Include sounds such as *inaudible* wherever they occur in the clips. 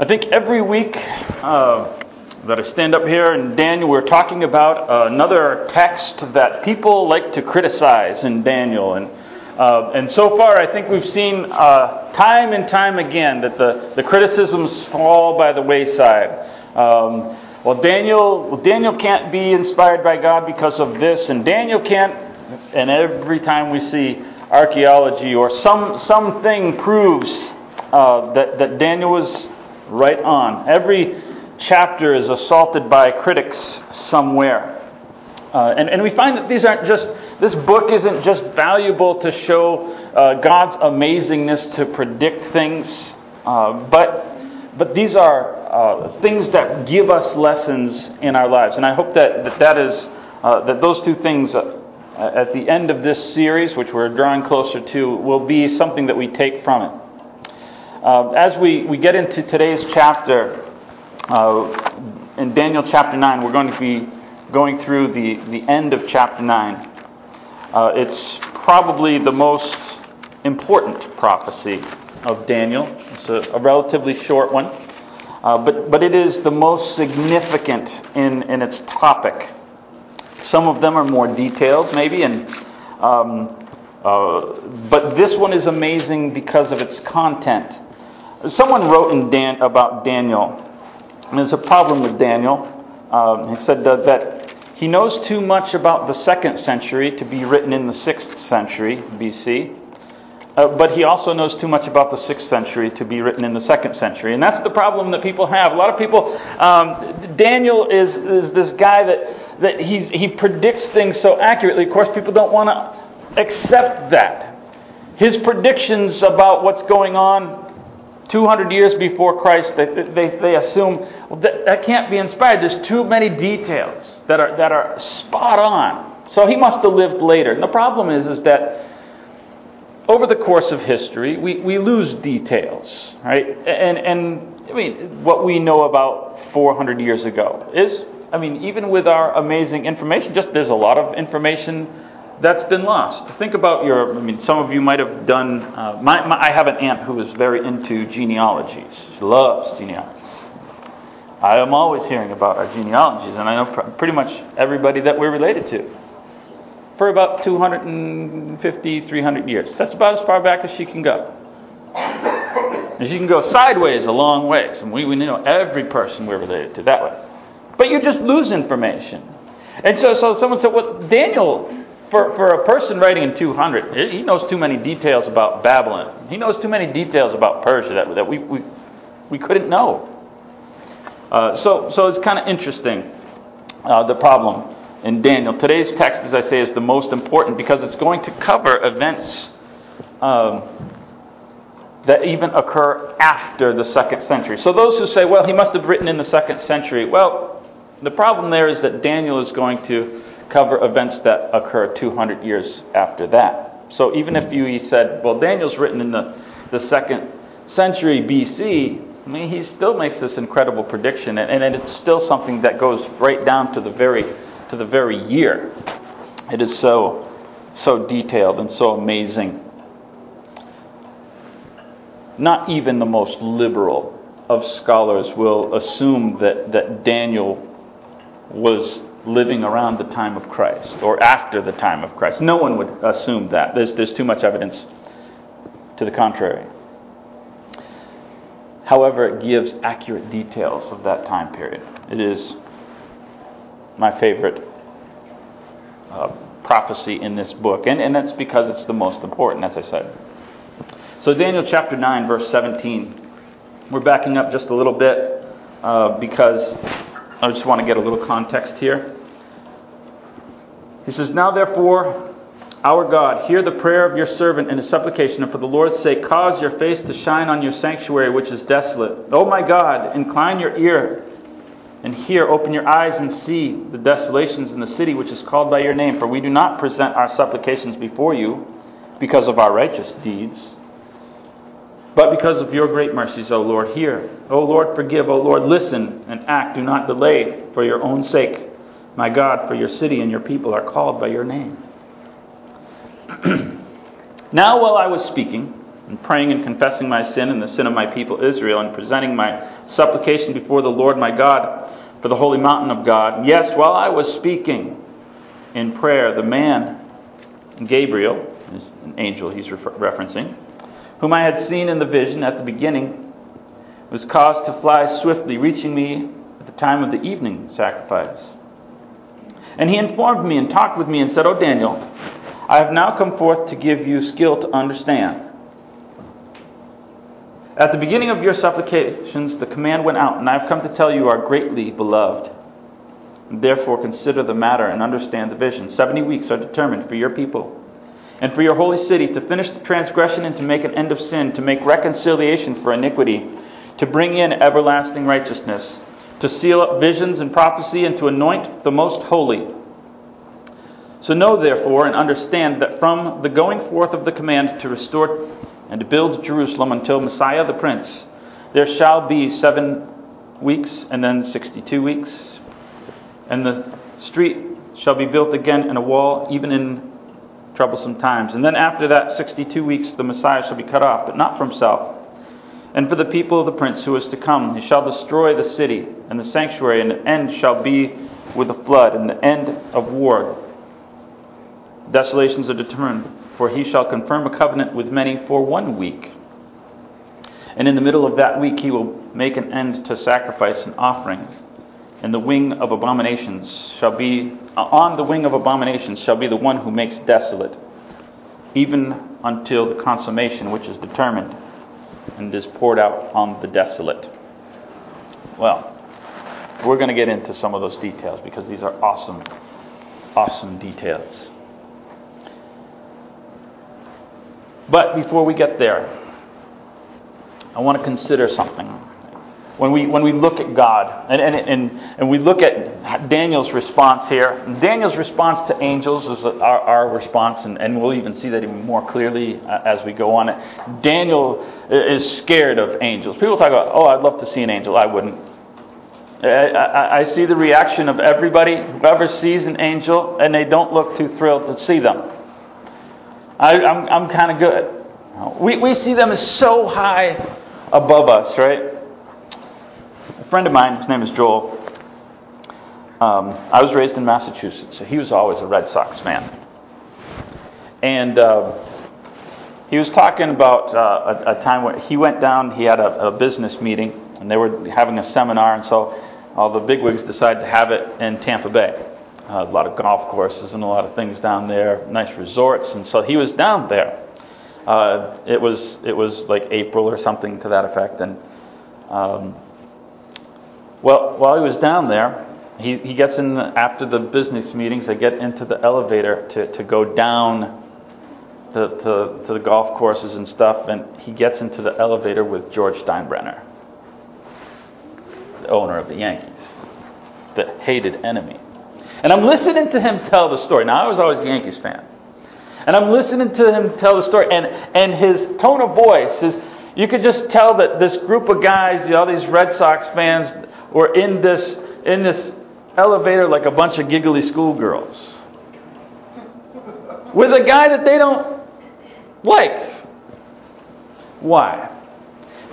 I think every week uh, that I stand up here and Daniel, we're talking about another text that people like to criticize in Daniel. And, uh, and so far, I think we've seen uh, time and time again that the, the criticisms fall by the wayside. Um, well, Daniel, well, Daniel can't be inspired by God because of this, and Daniel can't. And every time we see archaeology or some something proves uh, that that Daniel was right on. Every chapter is assaulted by critics somewhere. Uh, and, and we find that these aren't just, this book isn't just valuable to show uh, God's amazingness to predict things, uh, but, but these are uh, things that give us lessons in our lives. And I hope that that, that is, uh, that those two things uh, at the end of this series, which we're drawing closer to, will be something that we take from it. Uh, as we, we get into today's chapter, uh, in Daniel chapter 9, we're going to be going through the, the end of chapter 9. Uh, it's probably the most important prophecy of Daniel. It's a, a relatively short one, uh, but, but it is the most significant in, in its topic. Some of them are more detailed, maybe, and um, uh, but this one is amazing because of its content. Someone wrote in Dan, about Daniel, and there's a problem with Daniel. Um, he said that, that he knows too much about the second century to be written in the sixth century BC. Uh, but he also knows too much about the sixth century to be written in the second century. And that's the problem that people have. A lot of people, um, Daniel is, is this guy that, that he's, he predicts things so accurately. Of course, people don't want to accept that. His predictions about what's going on 200 years before Christ, they, they, they assume well, that, that can't be inspired. There's too many details that are, that are spot on. So he must have lived later. And the problem is, is that over the course of history, we, we lose details, right? And, and I mean, what we know about 400 years ago is, I mean, even with our amazing information, just there's a lot of information that's been lost. Think about your, I mean, some of you might have done, uh, my, my, I have an aunt who is very into genealogies. She loves genealogies. I am always hearing about our genealogies, and I know pr- pretty much everybody that we're related to for about 250, 300 years. That's about as far back as she can go. And she can go sideways a long ways, and we, we know every person we're related to that way. But you just lose information. And so, so someone said, well, Daniel for, for a person writing in 200, he knows too many details about Babylon. He knows too many details about Persia that, that we, we, we couldn't know. Uh, so, so it's kind of interesting, uh, the problem in Daniel. Today's text, as I say, is the most important because it's going to cover events um, that even occur after the second century. So those who say, well, he must have written in the second century, well, the problem there is that Daniel is going to cover events that occur 200 years after that. So even if you said, well, Daniel's written in the, the second century BC, I mean, he still makes this incredible prediction, and, and it's still something that goes right down to the very to the very year. It is so so detailed and so amazing. Not even the most liberal of scholars will assume that, that Daniel was living around the time of Christ or after the time of Christ. No one would assume that. There's, there's too much evidence to the contrary. However, it gives accurate details of that time period. It is my favorite uh, prophecy in this book, and, and that's because it's the most important, as I said. So, Daniel chapter 9, verse 17. We're backing up just a little bit uh, because I just want to get a little context here. He says, Now therefore, our God, hear the prayer of your servant and his supplication, and for the Lord's sake, cause your face to shine on your sanctuary, which is desolate. O my God, incline your ear and hear, open your eyes and see the desolations in the city which is called by your name. For we do not present our supplications before you because of our righteous deeds, but because of your great mercies, O Lord. Hear, O Lord, forgive, O Lord, listen and act. Do not delay for your own sake. My God, for your city and your people are called by your name. *clears throat* now, while I was speaking, and praying and confessing my sin and the sin of my people Israel, and presenting my supplication before the Lord my God for the holy mountain of God. Yes, while I was speaking in prayer, the man, Gabriel, is an angel he's refer- referencing, whom I had seen in the vision at the beginning, was caused to fly swiftly, reaching me at the time of the evening sacrifice. And he informed me and talked with me and said, O Daniel, I have now come forth to give you skill to understand. At the beginning of your supplications, the command went out, and I have come to tell you are greatly beloved. Therefore, consider the matter and understand the vision. Seventy weeks are determined for your people and for your holy city to finish the transgression and to make an end of sin, to make reconciliation for iniquity, to bring in everlasting righteousness, to seal up visions and prophecy, and to anoint the most holy. So know, therefore, and understand that from the going forth of the command to restore and to build Jerusalem until Messiah the Prince, there shall be seven weeks and then 62 weeks. And the street shall be built again in a wall, even in troublesome times. And then after that 62 weeks, the Messiah shall be cut off, but not for himself. And for the people of the prince who is to come, he shall destroy the city and the sanctuary, and the end shall be with a flood, and the end of war. Desolations are determined for he shall confirm a covenant with many for one week. And in the middle of that week he will make an end to sacrifice and offering. And the wing of abominations shall be, uh, on the wing of abominations shall be the one who makes desolate, even until the consummation which is determined and is poured out on the desolate. Well, we're going to get into some of those details because these are awesome, awesome details. But before we get there, I want to consider something. When we, when we look at God, and, and, and, and we look at Daniel's response here, Daniel's response to angels is our, our response, and, and we'll even see that even more clearly uh, as we go on. Daniel is scared of angels. People talk about, oh, I'd love to see an angel. I wouldn't. I, I, I see the reaction of everybody, whoever sees an angel, and they don't look too thrilled to see them. I, am I'm, I'm kind of good. We, we see them as so high above us, right? A friend of mine, his name is Joel, um, I was raised in Massachusetts, so he was always a Red Sox fan. And uh, he was talking about uh, a, a, time where he went down, he had a, a, business meeting, and they were having a seminar, and so all the bigwigs decided to have it in Tampa Bay. Uh, a lot of golf courses and a lot of things down there, nice resorts, and so he was down there. Uh, it was it was like April or something to that effect, and um, well, while he was down there, he, he gets in the, after the business meetings. They get into the elevator to, to go down the, to, to the golf courses and stuff, and he gets into the elevator with George Steinbrenner, the owner of the Yankees, the hated enemy. And I'm listening to him tell the story. Now, I was always a Yankees fan. And I'm listening to him tell the story. And, and his tone of voice is, you could just tell that this group of guys, all these Red Sox fans, were in this, in this elevator like a bunch of giggly schoolgirls. With a guy that they don't like. Why?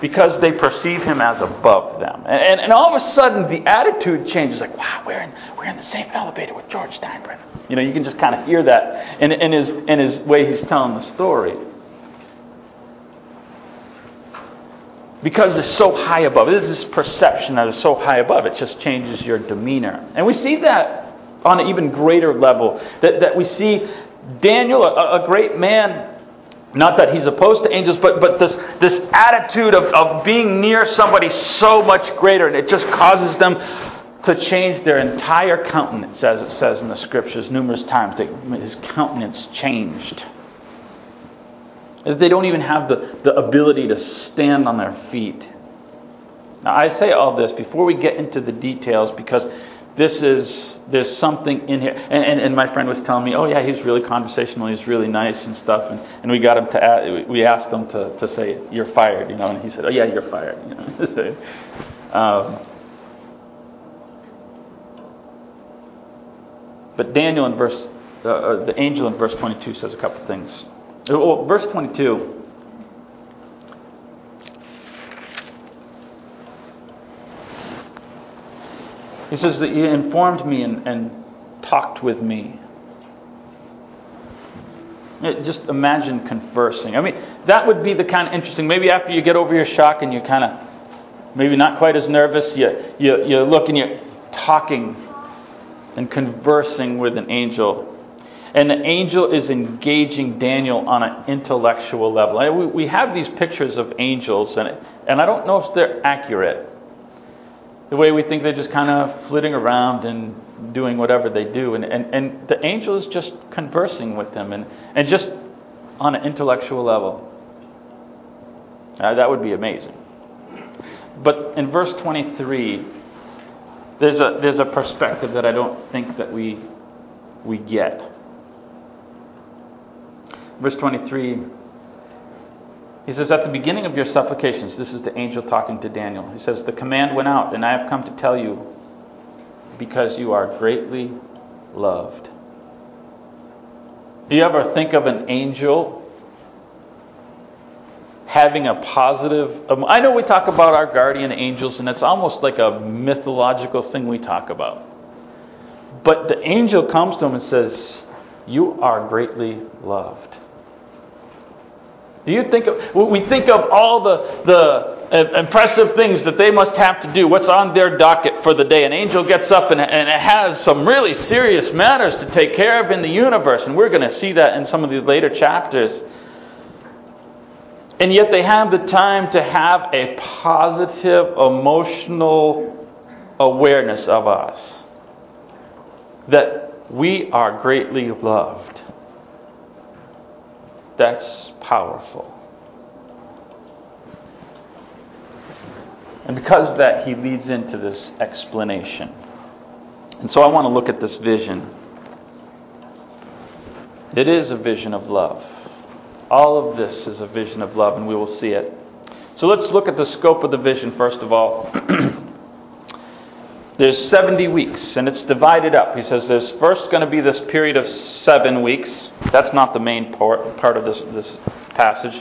because they perceive him as above them. And, and, and, all of a sudden, the attitude changes like, wow, we're in, we're in the same elevator with George Steinbrenner. You know, you can just kind of hear that in, in, his, in his way he's telling the story. Because it's so high above. It is this perception that is so high above. It just changes your demeanor. And we see that on an even greater level. That, that we see Daniel, a, a great man, not that he's opposed to angels, but, but this, this attitude of, of being near somebody so much greater, and it just causes them to change their entire countenance, as it says in the scriptures numerous times. That his countenance changed. They don't even have the, the ability to stand on their feet. Now, I say all this before we get into the details because this is there's something in here. And, and, and, my friend was telling me oh yeah he's really conversational he's really nice and stuff. And, and we got him to we asked him to, to say you're fired you know and he said oh yeah you're fired you know *laughs* um, but daniel in verse uh, uh the angel in verse 22 says a couple things Oh, oh, verse 22. He says that you informed me and, and talked with me. It, just imagine conversing. I mean, that would be the kind of interesting. Maybe after you get over your shock and you're kind of maybe not quite as nervous, you, you, you look and you're talking and conversing with an angel. And the angel is engaging Daniel on an intellectual level. We, have these pictures of angels, and, and I don't know if they're accurate. The way we think they're just kind of flitting around and doing whatever they do. And, and, and the angel is just conversing with them and, and just on an intellectual level. Uh, that would be amazing. But in verse 23, there's a, there's a perspective that I don't think that we, we get. Verse 23, he says, At the beginning of your supplications, this is the angel talking to Daniel. He says, The command went out, and I have come to tell you because you are greatly loved. Do you ever think of an angel having a positive. Um, I know we talk about our guardian angels, and it's almost like a mythological thing we talk about. But the angel comes to him and says, You are greatly loved. Do you think of, we think of all the, the impressive things that they must have to do, what's on their docket for the day. An angel gets up and, and it has some really serious matters to take care of in the universe, and we're going to see that in some of the later chapters. And yet they have the time to have a positive emotional awareness of us. That we are greatly loved. That's powerful. And because of that, he leads into this explanation. And so I want to look at this vision. It is a vision of love. All of this is a vision of love, and we will see it. So let's look at the scope of the vision first of all. *clears throat* there's 70 weeks, and it's divided up. He says there's first going to be this period of seven weeks. That's not the main part, part of this, this passage.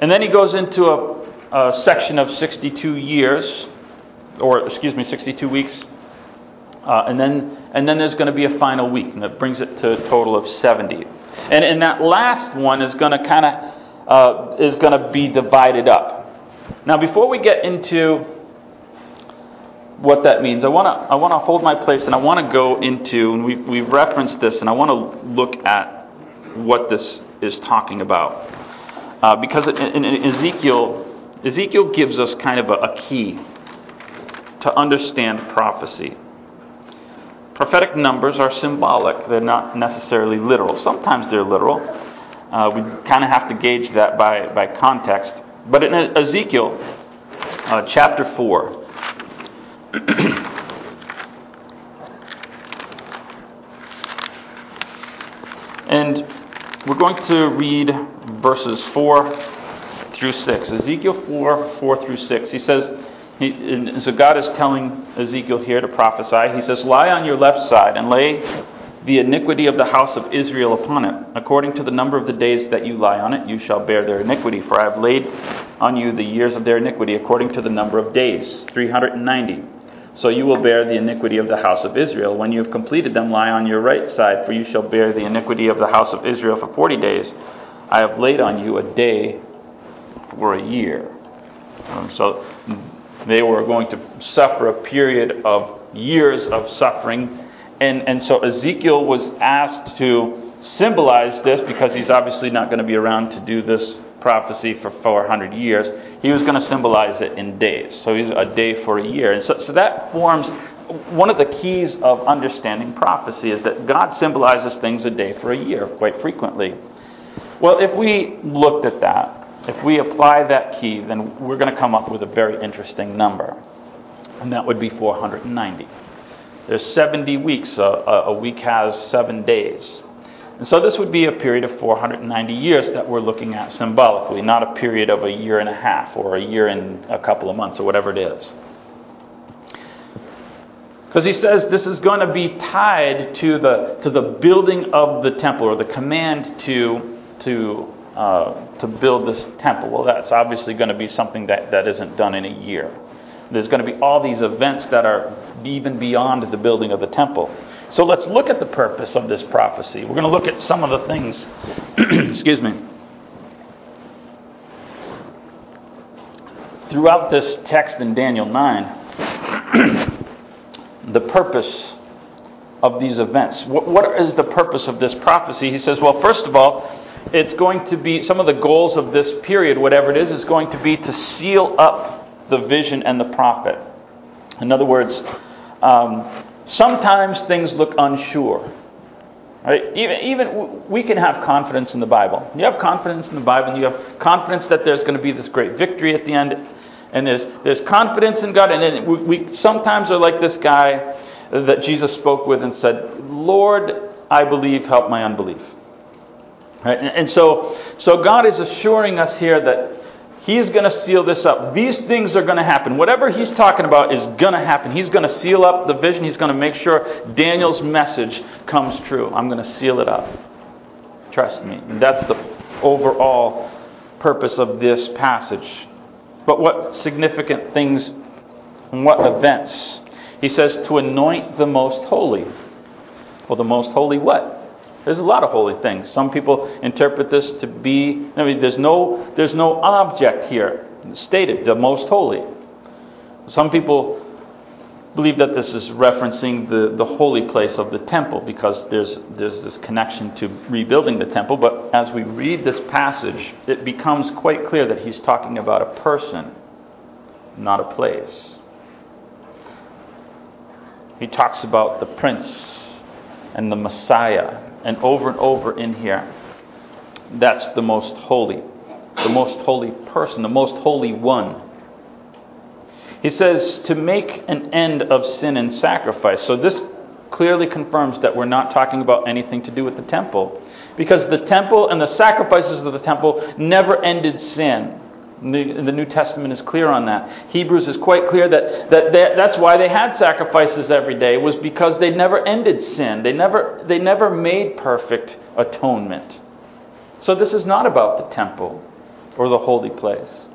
And then he goes into a, a section of 62 years, or excuse me, 62 weeks. Uh, and then and then there's going to be a final week, and that brings it to a total of 70. And, and that last one is going to kind of uh, is going to be divided up. Now, before we get into what that means, I want to I want to hold my place and I want to go into and we we've referenced this and I want to look at what this is talking about uh, because in, in, Ezekiel Ezekiel gives us kind of a, a key to understand prophecy. Prophetic numbers are symbolic, they're not necessarily literal. Sometimes they're literal. Uh, we kind of have to gauge that by, by context. But in Ezekiel uh, chapter 4, *clears throat* and we're going to read verses 4 through 6. Ezekiel 4 4 through 6. He says, he, so God is telling Ezekiel here to prophesy. He says, Lie on your left side and lay the iniquity of the house of Israel upon it. According to the number of the days that you lie on it, you shall bear their iniquity. For I have laid on you the years of their iniquity according to the number of days, 390. So you will bear the iniquity of the house of Israel. When you have completed them, lie on your right side, for you shall bear the iniquity of the house of Israel for 40 days. I have laid on you a day for a year. Um, so they were going to suffer a period of years of suffering. And, and so Ezekiel was asked to symbolize this because he's obviously not going to be around to do this prophecy for 400 years. He was going to symbolize it in days. So he's a day for a year. And so, so that forms one of the keys of understanding prophecy is that God symbolizes things a day for a year quite frequently. Well, if we looked at that, if we apply that key, then we're going to come up with a very interesting number. And that would be 490. There's 70 weeks. A, a week has seven days. And so this would be a period of 490 years that we're looking at symbolically, not a period of a year and a half or a year and a couple of months or whatever it is. Because he says this is going to be tied to the, to the building of the temple or the command to, to uh, to build this temple. Well, that's obviously going to be something that, that isn't done in a year. There's going to be all these events that are even beyond the building of the temple. So let's look at the purpose of this prophecy. We're going to look at some of the things, *clears throat* excuse me. Throughout this text in Daniel 9, *clears throat* the purpose of these events. What, what is the purpose of this prophecy? He says, well, first of all, it's going to be some of the goals of this period, whatever it is, is going to be to seal up the vision and the prophet. In other words, um, sometimes things look unsure. Right? Even, even we can have confidence in the Bible. You have confidence in the Bible, and you have confidence that there's going to be this great victory at the end, and there's, there's confidence in God. And then we, we sometimes are like this guy that Jesus spoke with and said, Lord, I believe, help my unbelief. Right? And so, so God is assuring us here that He's going to seal this up. These things are going to happen. Whatever He's talking about is going to happen. He's going to seal up the vision. He's going to make sure Daniel's message comes true. I'm going to seal it up. Trust me. That's the overall purpose of this passage. But what significant things and what events? He says to anoint the most holy. Well, the most holy what? There's a lot of holy things. Some people interpret this to be, I mean, there's no, there's no object here stated, the most holy. Some people believe that this is referencing the, the holy place of the temple because there's, there's this connection to rebuilding the temple. But as we read this passage, it becomes quite clear that he's talking about a person, not a place. He talks about the prince and the Messiah and over and over in here. That's the most holy, the most holy person, the most holy one. He says to make an end of sin and sacrifice. So this clearly confirms that we're not talking about anything to do with the temple. Because the temple and the sacrifices of the temple never ended sin. The, the, New Testament is clear on that. Hebrews is quite clear that, that they, that's why they had sacrifices every day, was because they never ended sin. They never, they never made perfect atonement. So this is not about the temple or the holy place.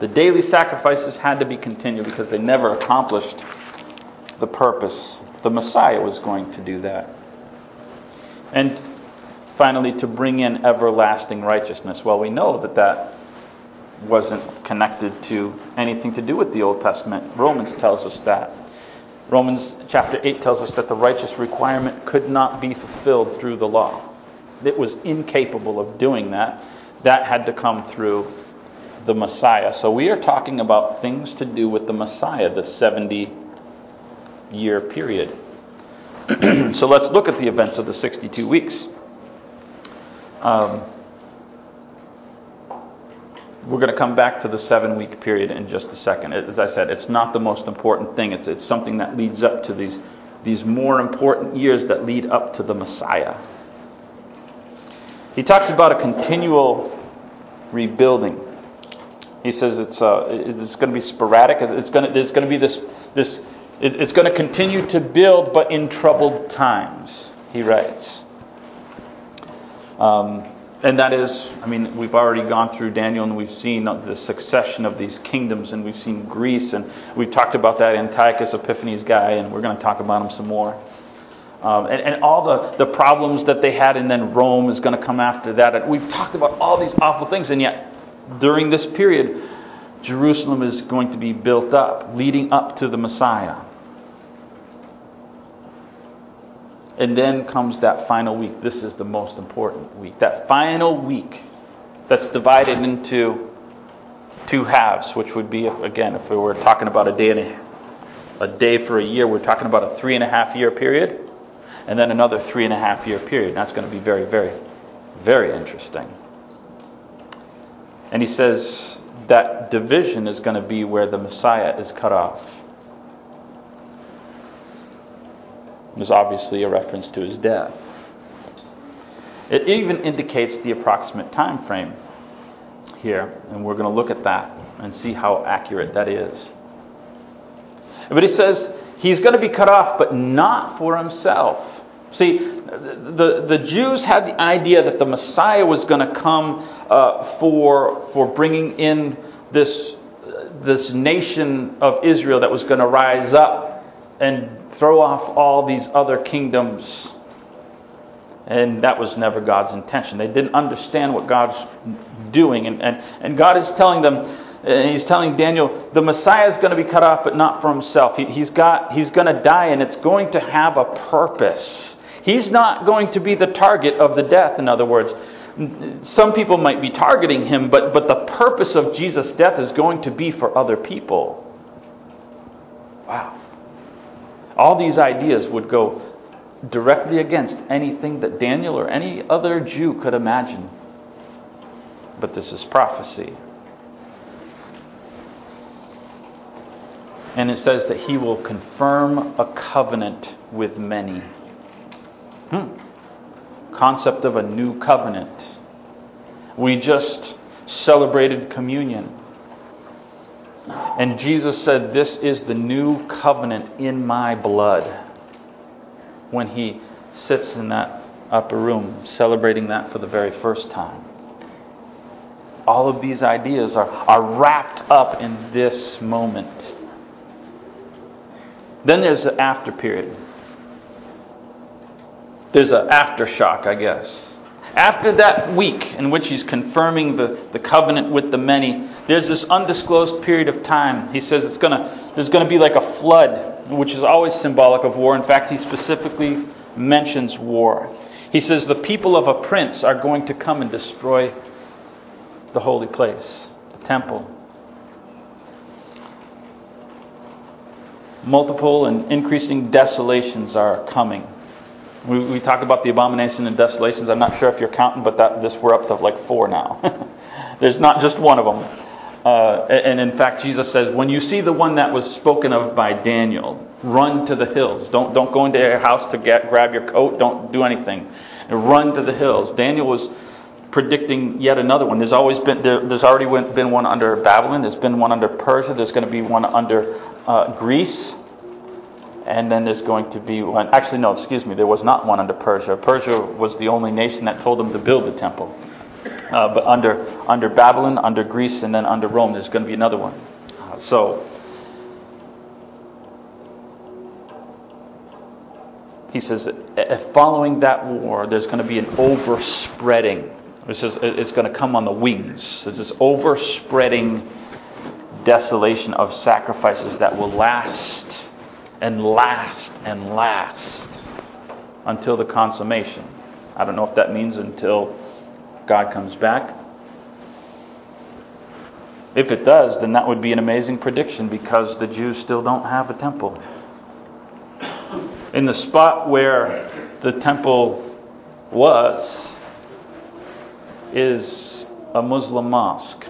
The daily sacrifices had to be continued because they never accomplished the purpose. The Messiah was going to do that. And finally, to bring in everlasting righteousness. Well, we know that that wasn't connected to anything to do with the Old Testament. Romans tells us that. Romans chapter 8 tells us that the righteous requirement could not be fulfilled through the law. It was incapable of doing that. That had to come through the Messiah. So we are talking about things to do with the Messiah, the 70 year period. *clears throat* so let's look at the events of the 62 weeks. Um, we're going to come back to the seven week period in just a second. As I said, it's not the most important thing, it's, it's something that leads up to these, these more important years that lead up to the Messiah. He talks about a continual rebuilding. He says it's, uh, it's going to be sporadic. It's going to, there's going to be this, this it's going to continue to build, but in troubled times, he writes. Um, and that is, I mean, we've already gone through Daniel and we've seen the succession of these kingdoms, and we've seen Greece, and we've talked about that Antiochus Epiphanes guy, and we're going to talk about him some more. Um, and, and, all the, the problems that they had, and then Rome is going to come after that. And we've talked about all these awful things, and yet during this period, Jerusalem is going to be built up, leading up to the Messiah. And then comes that final week. This is the most important week. That final week that's divided into two halves, which would be, again, if we were talking about a day and a, a day for a year, we're talking about a three and a half year period, and then another three and a half year period. That's going to be very, very, very interesting. And he says that division is going to be where the Messiah is cut off. Is obviously a reference to his death. It even indicates the approximate time frame here, and we're going to look at that and see how accurate that is. But he says he's going to be cut off, but not for himself. See, the, the Jews had the idea that the Messiah was going to come uh, for, for bringing in this this nation of Israel that was going to rise up and throw off all these other kingdoms. And that was never God's intention. They didn't understand what God's doing. And, and, and God is telling them, and He's telling Daniel, the Messiah is going to be cut off, but not for Himself. He, he's, got, he's going to die, and it's going to have a purpose. He's not going to be the target of the death, in other words. Some people might be targeting him, but, but the purpose of Jesus' death is going to be for other people. Wow. All these ideas would go directly against anything that Daniel or any other Jew could imagine. But this is prophecy. And it says that he will confirm a covenant with many. Hmm concept of a new covenant. We just celebrated communion. And Jesus said, This is the new covenant in my blood. When he sits in that upper room, celebrating that for the very first time. All of these ideas are, are wrapped up in this moment. Then there's the after period there's an aftershock, I guess. After that week in which he's confirming the, the covenant with the many, there's this undisclosed period of time. He says it's gonna there's gonna be like a flood, which is always symbolic of war. In fact, he specifically mentions war. He says the people of a prince are going to come and destroy the holy place, the temple. Multiple and increasing desolations are coming. We, we talk about the abomination and desolations. I'm not sure if you're counting, but that, this we're up to like four now. *laughs* There's not just one of them. Uh, and in fact, Jesus says, when you see the one that was spoken of by Daniel, run to the hills. Don't, don't go into your house to get, grab your coat. Don't do anything. And run to the hills. Daniel was predicting yet another one. There's always been there, there's already been one under Babylon. There's been one under Persia. There's going to be one under uh, Greece and then there's going to be one. Actually, no, excuse me, there was not one under Persia. Persia was the only nation that told them to build the temple. Uh, but under, under Babylon, under Greece, and then under Rome, there's going to be another one. Uh, so, he says, following that war, there's going to be an overspreading. It says it's going to come on the wings. There's this overspreading desolation of sacrifices that will last and last and last until the consummation. I don't know if that means until God comes back. If it does, then that would be an amazing prediction because the Jews still don't have a temple. In the spot where the temple was is a Muslim mosque.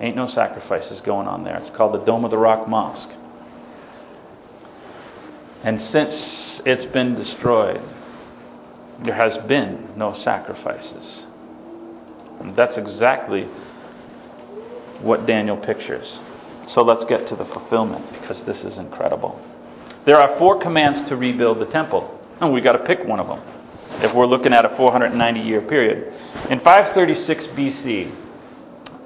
Ain't no sacrifices going on there. It's called the Dome of the Rock Mosque. And since it's been destroyed, there has been no sacrifices. And that's exactly what Daniel pictures. So let's get to the fulfillment because this is incredible. There are four commands to rebuild the temple, and we've got to pick one of them if we're looking at a 490 year period. In 536 BC,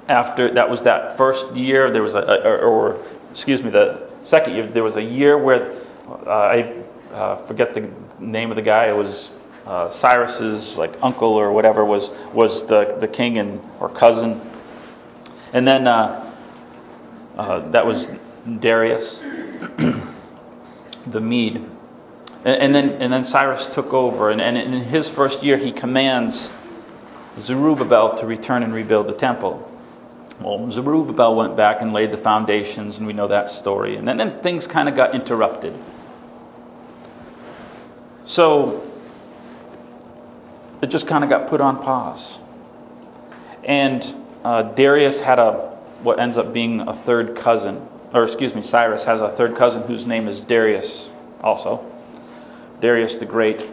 after that was that first year, there was a, or, or excuse me, the second year, there was a year where uh, I uh, forget the name of the guy. It was uh, Cyrus's like uncle or whatever was was the the king and or cousin, and then uh, uh, that was Darius, *clears throat* the Mede, and, and, then and then Cyrus took over, and, and in his first year he commands Zerubbabel to return and rebuild the temple. Well, Zerubbabel went back and laid the foundations, and we know that story. And then, then things kind of got interrupted. So it just kind of got put on pause. And uh, Darius had a what ends up being a third cousin, or excuse me, Cyrus has a third cousin whose name is Darius also. Darius the Great.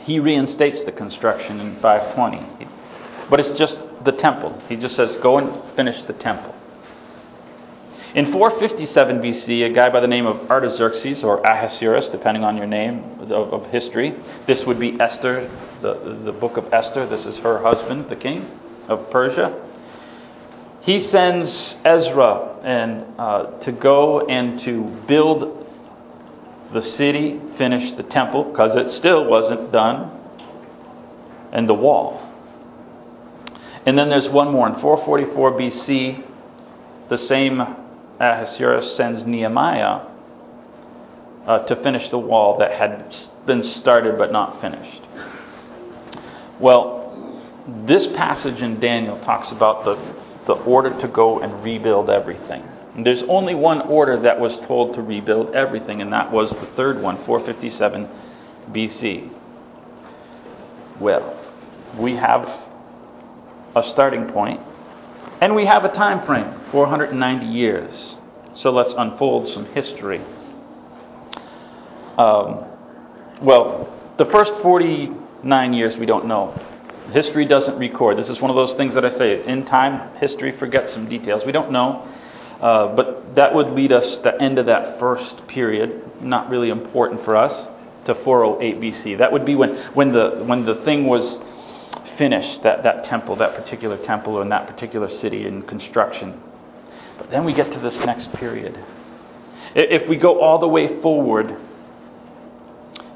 He reinstates the construction in 520. But it's just the temple. He just says, go and finish the temple. In 457 BC, a guy by the name of Artaxerxes or Ahasuerus, depending on your name of, of history, this would be Esther, the, the book of Esther. This is her husband, the king of Persia. he sends Ezra and uh, to go and to build the city, finish the temple because it still wasn't done, and the wall. And then there's one more in 444 BC. The same Ahasuerus sends Nehemiah uh, to finish the wall that had been started but not finished. Well, this passage in Daniel talks about the, the order to go and rebuild everything. And there's only one order that was told to rebuild everything, and that was the third one, 457 BC. Well, we have a starting point, and we have a time frame 490 years. So let's unfold some history. Um, well, the first 49 years we don't know. History doesn't record. This is one of those things that I say in time, history forgets some details. We don't know. Uh, but that would lead us the end of that first period, not really important for us, to 408 BC. That would be when, when, the, when the thing was finished, that, that temple, that particular temple or in that particular city in construction. But then we get to this next period. If we go all the way forward,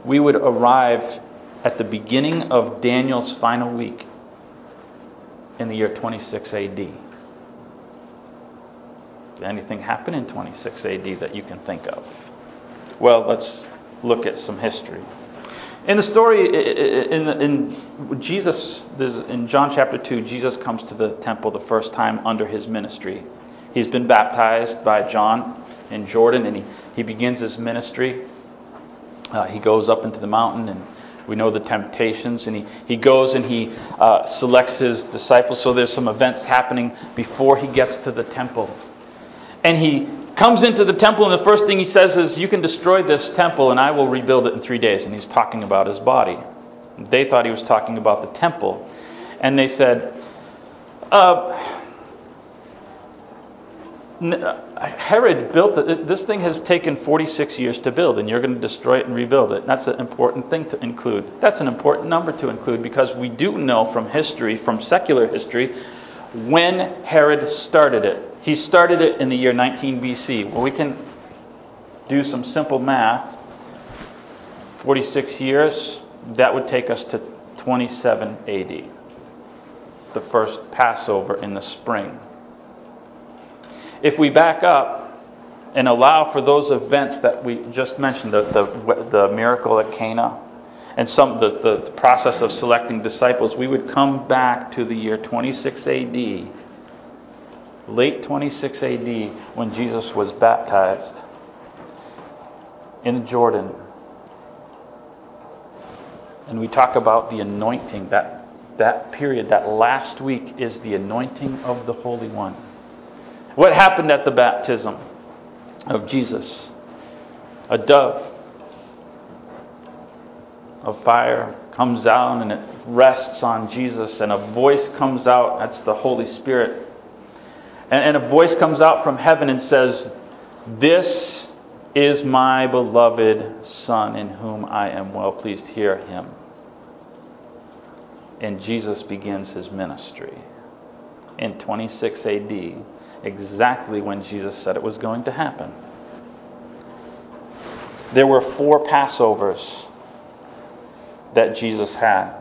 we would arrive at the beginning of Daniel's final week in the year 26 AD. Did anything happen in 26 AD that you can think of? Well, let's look at some history. In the story, in, in Jesus, in John chapter 2, Jesus comes to the temple the first time under his ministry. He's been baptized by John in Jordan, and he, he begins his ministry. Uh, he goes up into the mountain and we know the temptations, and he, he goes and he uh, selects his disciples. So there's some events happening before he gets to the temple. And he comes into the temple, and the first thing he says is, You can destroy this temple, and I will rebuild it in three days. And he's talking about his body. They thought he was talking about the temple. And they said, uh, uh, Herod built it. This thing has taken 46 years to build, and you're going to destroy it and rebuild it. That's an important thing to include. That's an important number to include because we do know from history, from secular history, when Herod started it. He started it in the year 19 BC. Well, we can do some simple math. 46 years, that would take us to 27 AD, the first Passover in the spring if we back up and allow for those events that we just mentioned, the, the, the miracle at Cana, and some the, the process of selecting disciples, we would come back to the year 26 AD, late 26 AD, when Jesus was baptized in Jordan. And we talk about the anointing. That, that period, that last week, is the anointing of the Holy One. What happened at the baptism of Jesus? A dove of fire comes down and it rests on Jesus, and a voice comes out. That's the Holy Spirit. And, and a voice comes out from heaven and says, This is my beloved Son in whom I am well pleased. Hear him. And Jesus begins his ministry in 26 AD exactly when Jesus said it was going to happen. There were four Passovers that Jesus had.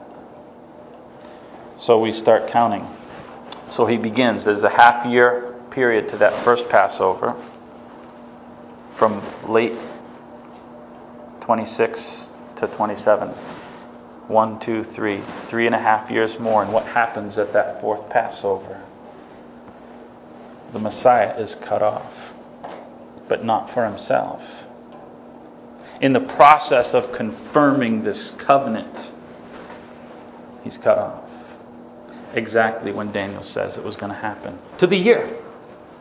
So we start counting. So he begins. There's a half year period to that first Passover from late 26 to 27. One, two, three. Three and a half years more. And what happens at that fourth Passover? the Messiah is cut off, but not for himself. In the process of confirming this covenant, he's cut off. Exactly when Daniel says it was going to happen. To the year.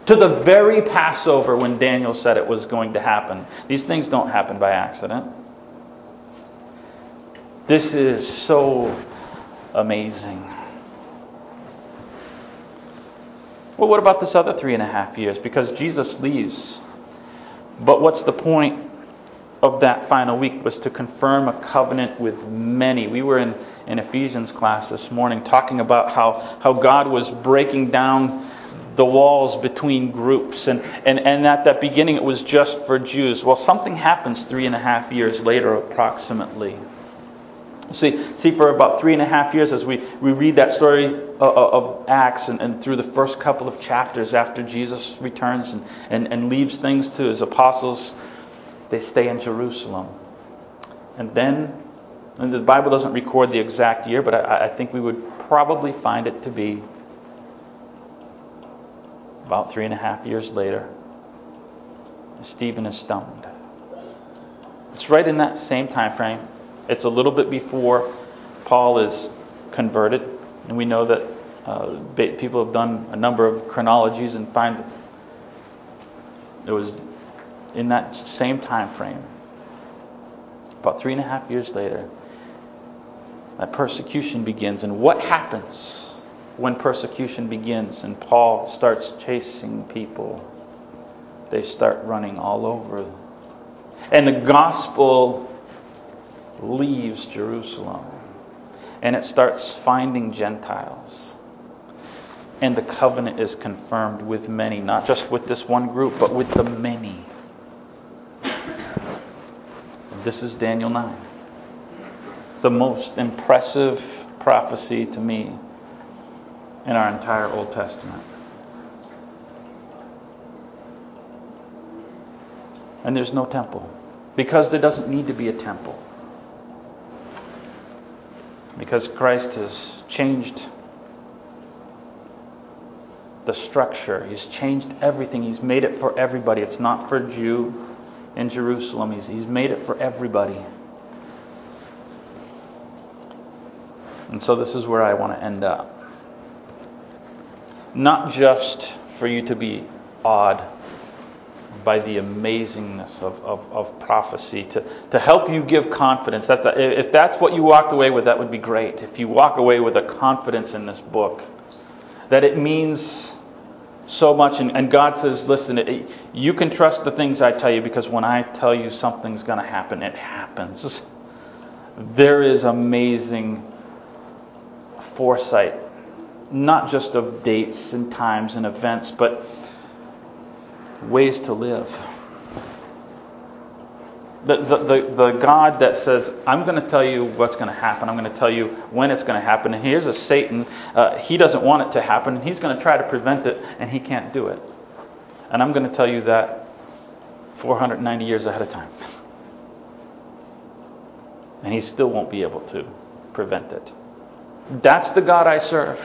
To the very Passover when Daniel said it was going to happen. These things don't happen by accident. This is so amazing. Well, what about this other three and a half years? Because Jesus leaves. But what's the point of that final week was to confirm a covenant with many. We were in, in Ephesians class this morning talking about how, how God was breaking down the walls between groups. And, and, and at that beginning, it was just for Jews. Well, something happens three and a half years later, approximately. See, see, for about three and a half years, as we, we read that story of, of Acts and, and through the first couple of chapters after Jesus returns and, and, and leaves things to his apostles, they stay in Jerusalem. And then, and the Bible doesn't record the exact year, but I, I think we would probably find it to be about three and a half years later. Stephen is stoned. It's right in that same time frame. It's a little bit before Paul is converted, and we know that uh, people have done a number of chronologies and find it was in that same time frame, about three and a half years later, that persecution begins. And what happens when persecution begins and Paul starts chasing people? They start running all over. And the gospel leaves Jerusalem and it starts finding Gentiles. And the covenant is confirmed with many, not just with this one group, but with the many. This is Daniel 9. The most impressive prophecy to me in our entire Old Testament. And there's no temple because there doesn't need to be a temple. Because Christ has changed the structure, He's changed everything, He's made it for everybody. It's not for Jew in Jerusalem. He's, he's made it for everybody. And so this is where I want to end up. Not just for you to be awed by the amazingness of, of, of prophecy, to, to help you give confidence. That's a, if that's what you walked away with, that would be great. If you walk away with a confidence in this book, that it means so much. And, and God says, listen, you can trust the things I tell you because when I tell you something's going to happen, it happens. There is amazing foresight, not just of dates and times and events, but ways to live. The, the, the, the, God that says, I'm going to tell you what's going to happen. I'm going to tell you when it's going to happen. And here's a Satan. Uh, he doesn't want it to happen. He's going to try to prevent it, and he can't do it. And I'm going to tell you that 490 years ahead of time. And he still won't be able to prevent it. That's the God I serve.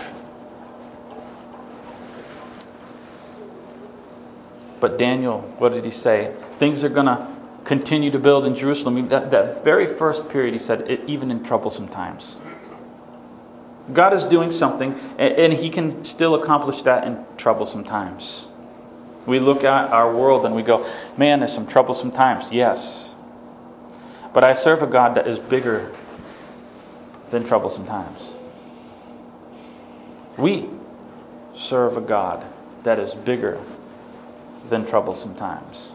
But Daniel, what did he say? Things are going to continue to build in Jerusalem. That, that very first period, he said, it, even in troublesome times. God is doing something, and, and he can still accomplish that in troublesome times. We look at our world and we go, man, there's some troublesome times. Yes. But I serve a God that is bigger than troublesome times. We serve a God that is bigger than troublesome times.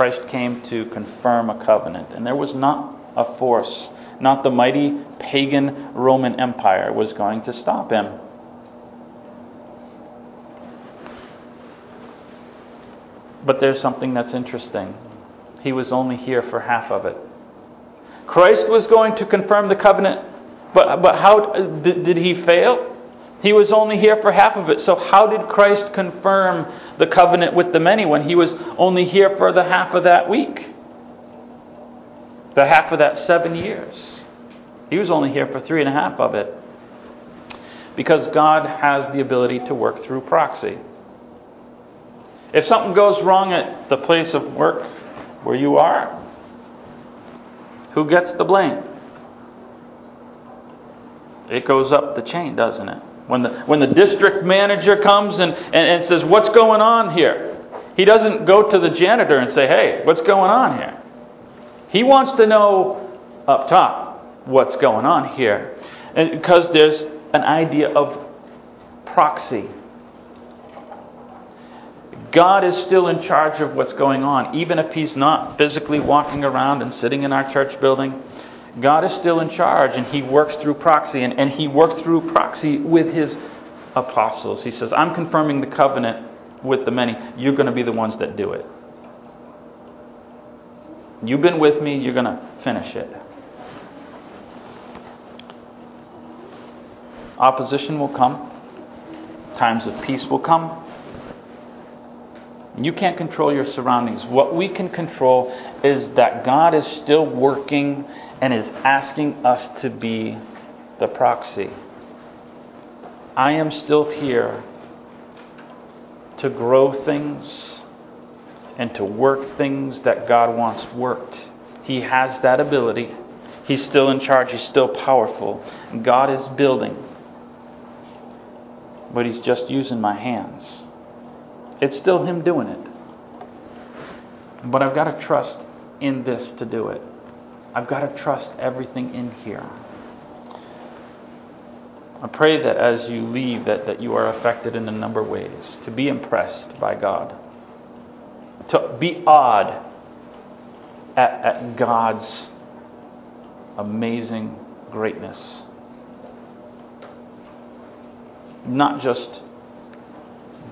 Christ came to confirm a covenant, and there was not a force, not the mighty pagan Roman Empire, was going to stop him. But there's something that's interesting. He was only here for half of it. Christ was going to confirm the covenant, but, but how did, did he fail? He was only here for half of it. So, how did Christ confirm the covenant with the many when he was only here for the half of that week? The half of that seven years. He was only here for three and a half of it. Because God has the ability to work through proxy. If something goes wrong at the place of work where you are, who gets the blame? It goes up the chain, doesn't it? When the, when the district manager comes and, and, and says, What's going on here? He doesn't go to the janitor and say, Hey, what's going on here? He wants to know up top what's going on here. And because there's an idea of proxy. God is still in charge of what's going on, even if He's not physically walking around and sitting in our church building. God is still in charge and He works through proxy, and, and He worked through proxy with His apostles. He says, I'm confirming the covenant with the many. You're going to be the ones that do it. You've been with me, you're going to finish it. Opposition will come, times of peace will come. You can't control your surroundings. What we can control is that God is still working and is asking us to be the proxy. I am still here to grow things and to work things that God wants worked. He has that ability. He's still in charge, He's still powerful. God is building, but He's just using my hands. It's still Him doing it. But I've got to trust in this to do it. I've got to trust everything in here. I pray that as you leave that, that you are affected in a number of ways, to be impressed by God, to be awed at, at God's amazing greatness. Not just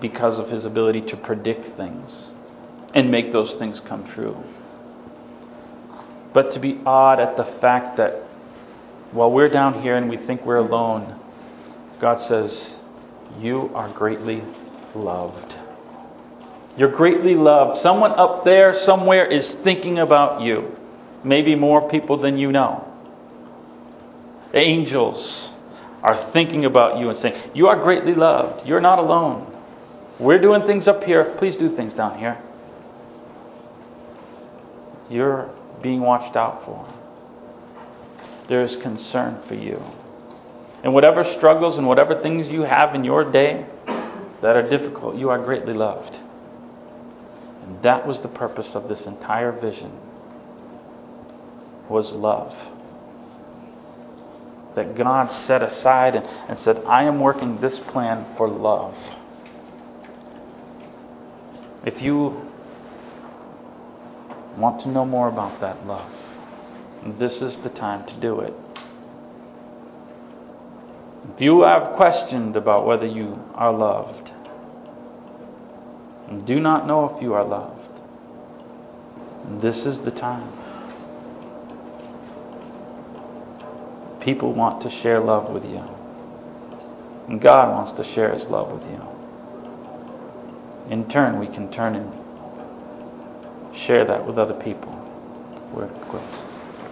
because of his ability to predict things and make those things come true, but to be awed at the fact that while we're down here and we think we're alone, God says, You are greatly loved. You're greatly loved. Someone up there somewhere is thinking about you. Maybe more people than you know. Angels are thinking about you and saying, You are greatly loved. You're not alone. We're doing things up here. Please do things down here. You're being watched out for. There is concern for you. And whatever struggles and whatever things you have in your day that are difficult, you are greatly loved. And that was the purpose of this entire vision was love. That God set aside and, and said, I am working this plan for love. If you want to know more about that love, this is the time to do it. If you have questioned about whether you are loved, and do not know if you are loved, this is the time. People want to share love with you. And God wants to share His love with you. In turn, we can turn and share that with other people. We're close.